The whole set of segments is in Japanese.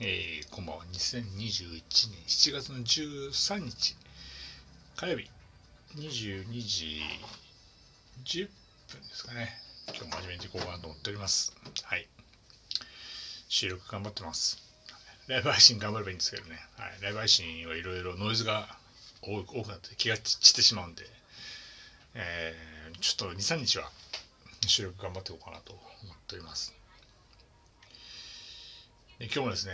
えー、こんばんは。2021年7月の13日、火曜日、22時10分ですかね。今日も始めていこうかなと思っております。はい。収録頑張ってます。ライブ配信頑張ればいいんですけどね。はい、ライブ配信はいろいろノイズが多くなって気が散ってしまうんで、えー、ちょっと2、3日は収録頑張っていこうかなと思っております。今日もですね、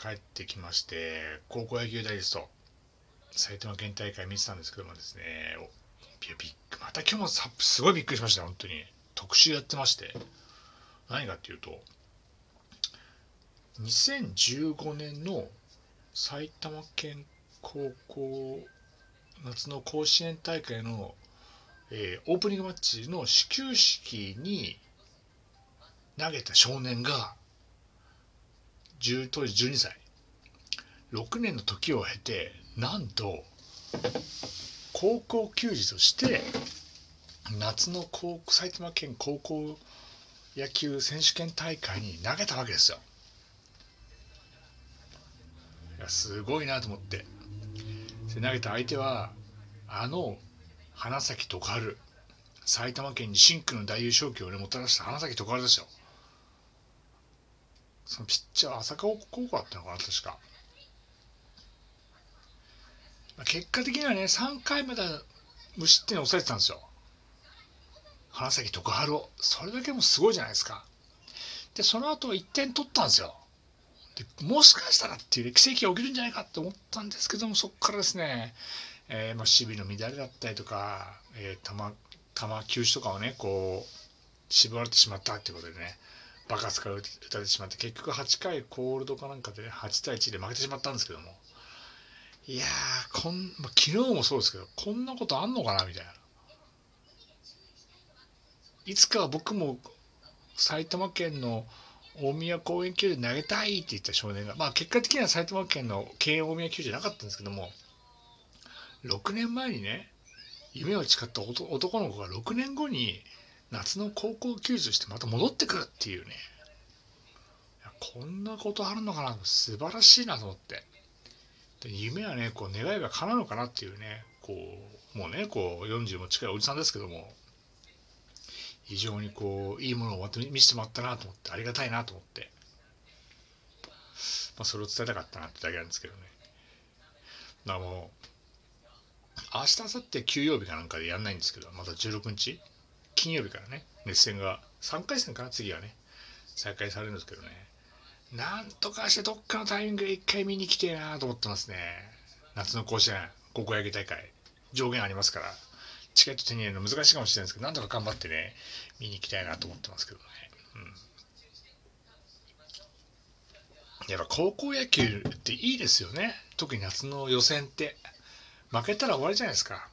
帰ってきまして、高校野球ダイジェスト、埼玉県大会見てたんですけどもですね、また今日もすごいびっくりしました、本当に。特集やってまして、何かっていうと、2015年の埼玉県高校夏の甲子園大会の、えー、オープニングマッチの始球式に投げた少年が当時12歳6年の時を経てなんと高校球児として夏の高埼玉県高校野球選手権大会に投げたわけですよ。いやすごいなと思ってで投げた相手はあの花咲徳栄埼玉県に深紅の大優勝旗を、もたらした花咲徳栄ですよ。そのピッチャー浅川高校だったのかな確か、結果的にはね3回まで無失点に抑えてたんですよ。花咲徳栄を。それだけもすごいじゃないですか。でその後1点取ったんですよ。でもしかしたらっていうね奇跡が起きるんじゃないかって思ったんですけどもそこからですね、えー、まあ守備の乱れだったりとか、えー、球球球種とかをねこう絞られてしまったっていうことでね。バカスから打たれてしまって結局8回コールドかなんかで8対1で負けてしまったんですけども。いやーこん、まあ、昨日もそうですけどこんなことあんのかなみたいな。いつかは僕も埼玉県の大宮公園球で投げたいって言った少年がまあ結果的には埼玉県の慶応大宮球じゃなかったんですけども6年前にね夢を誓った男の子が6年後に夏の高校球児としてまた戻ってくるっていうね。こんなことあるのかな。素晴らしいなと思って。夢はねこう願いが叶うのかなっていうね。こうもうねこう40も近いおじさんですけども。非常にこういいものを見せてもらったなと思ってありがたいなと思って、まあ、それを伝えたかったなってだけなんですけどね。だからもう明日明後日休養日かなんかでやんないんですけどまた16日金曜日からね熱戦が3回戦かな次はね。再開されるんですけどね。なんとかしてどっかのタイミングで1回見に来てえなと思ってますね。夏の甲子園高校野球大会。上限ありますから。チケット手に入れるの難しいかもしれないですけどなんとか頑張ってね見に行きたいなと思ってますけどね。うん。やっぱ高校野球っていいですよね。特に夏の予選って。負けたら終わりじゃないですか。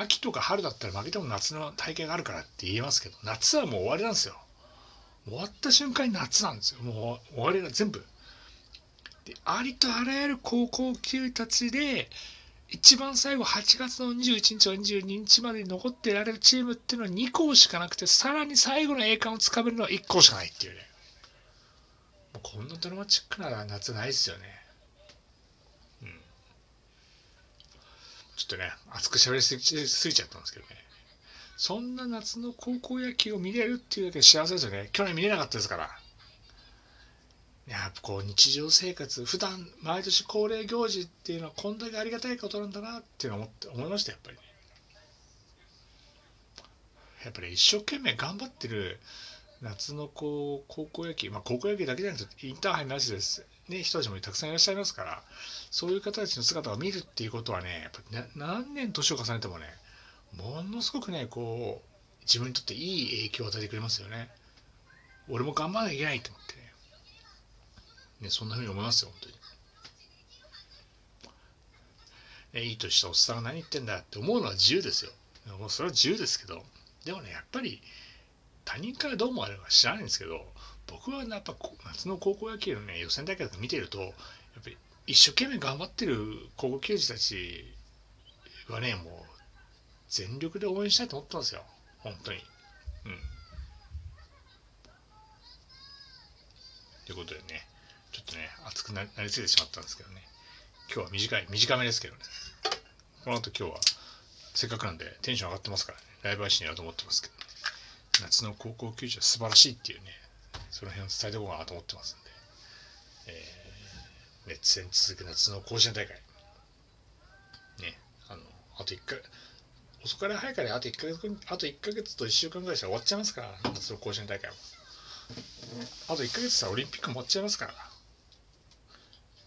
秋とか春だったら負けても夏の大会があるからって言えますけど夏はもう終わりなんですよ。終わった瞬間に夏なんですよ。もう終わりが全部。でありとあらゆる高校球たちで一番最後8月の21日は22日までに残っていられるチームっていうのは2校しかなくてさらに最後の栄冠をつかめるのは1校しかないっていうね。もうこんなドラマチックな夏ないですよね。ちょっとね、熱く喋りすぎちゃったんですけどね。そんな夏の高校野球を見れるっていうだけで幸せですよね。去年見れなかったですから。やっぱこう日常生活、普段毎年恒例行事っていうのはこんだけありがたいことなんだなっていうのを思って思いました、やっぱりね。やっぱり一生懸命頑張ってる夏のこう高校野球、まあ高校野球だけじゃなくてインターハイなしです。ね、人たちもたくさんいらっしゃいますから、そういう方たちの姿を見るっていうことはね、やっぱ何年年を重ねてもね、ものすごくね、こう、自分にとっていい影響を与えてくれますよね。俺も頑張らなきゃいけないと思ってね。ね、そんな風に思いますよ、本当に。ね、いい年したおっさんが何言ってんだって思うのは自由ですよ。もうそれは自由ですけど、でもね、やっぱり他人からどう思われるか知らないんですけど、僕はやっぱ夏の高校野球のね予選大会と見てるとやっぱり一生懸命頑張ってる高校球児たちはねもう全力で応援したいと思ってますよ本当にうんということでねちょっとね、熱くなりすぎてしまったんですけどね。今日は短い、短めですけどね。この後今日は、せっかくなんでテンション上がってますからね。ライブ配信やろうと思ってますけど。夏の高校球児は素晴らしいっていうね、その辺を伝えておこうかなと思ってますんで。えー、熱戦続く夏の甲子園大会。ね、あの、あと1回、遅かれ早かれあと1ヶ月、あと1ヶ月と1週間ぐらいしたら終わっちゃいますから、夏の甲子園大会は。あと1ヶ月したらオリンピック持っちゃいますから。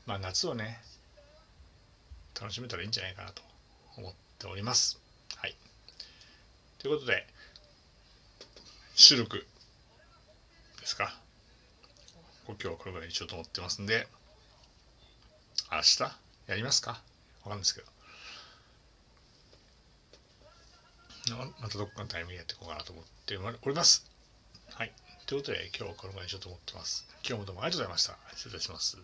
まあ夏をね、楽しめたらいいんじゃないかなと思っております。はい。ということで、収録ですか？今日はこれぐらいにしようと思ってますんで、明日やりますか？わかんないですけど。またどっかのタイミングでやっていこうかなと思っております。はい。ということで、今日はこのぐらいにしようと思ってます。今日もどうもありがとうございました。失礼いたします。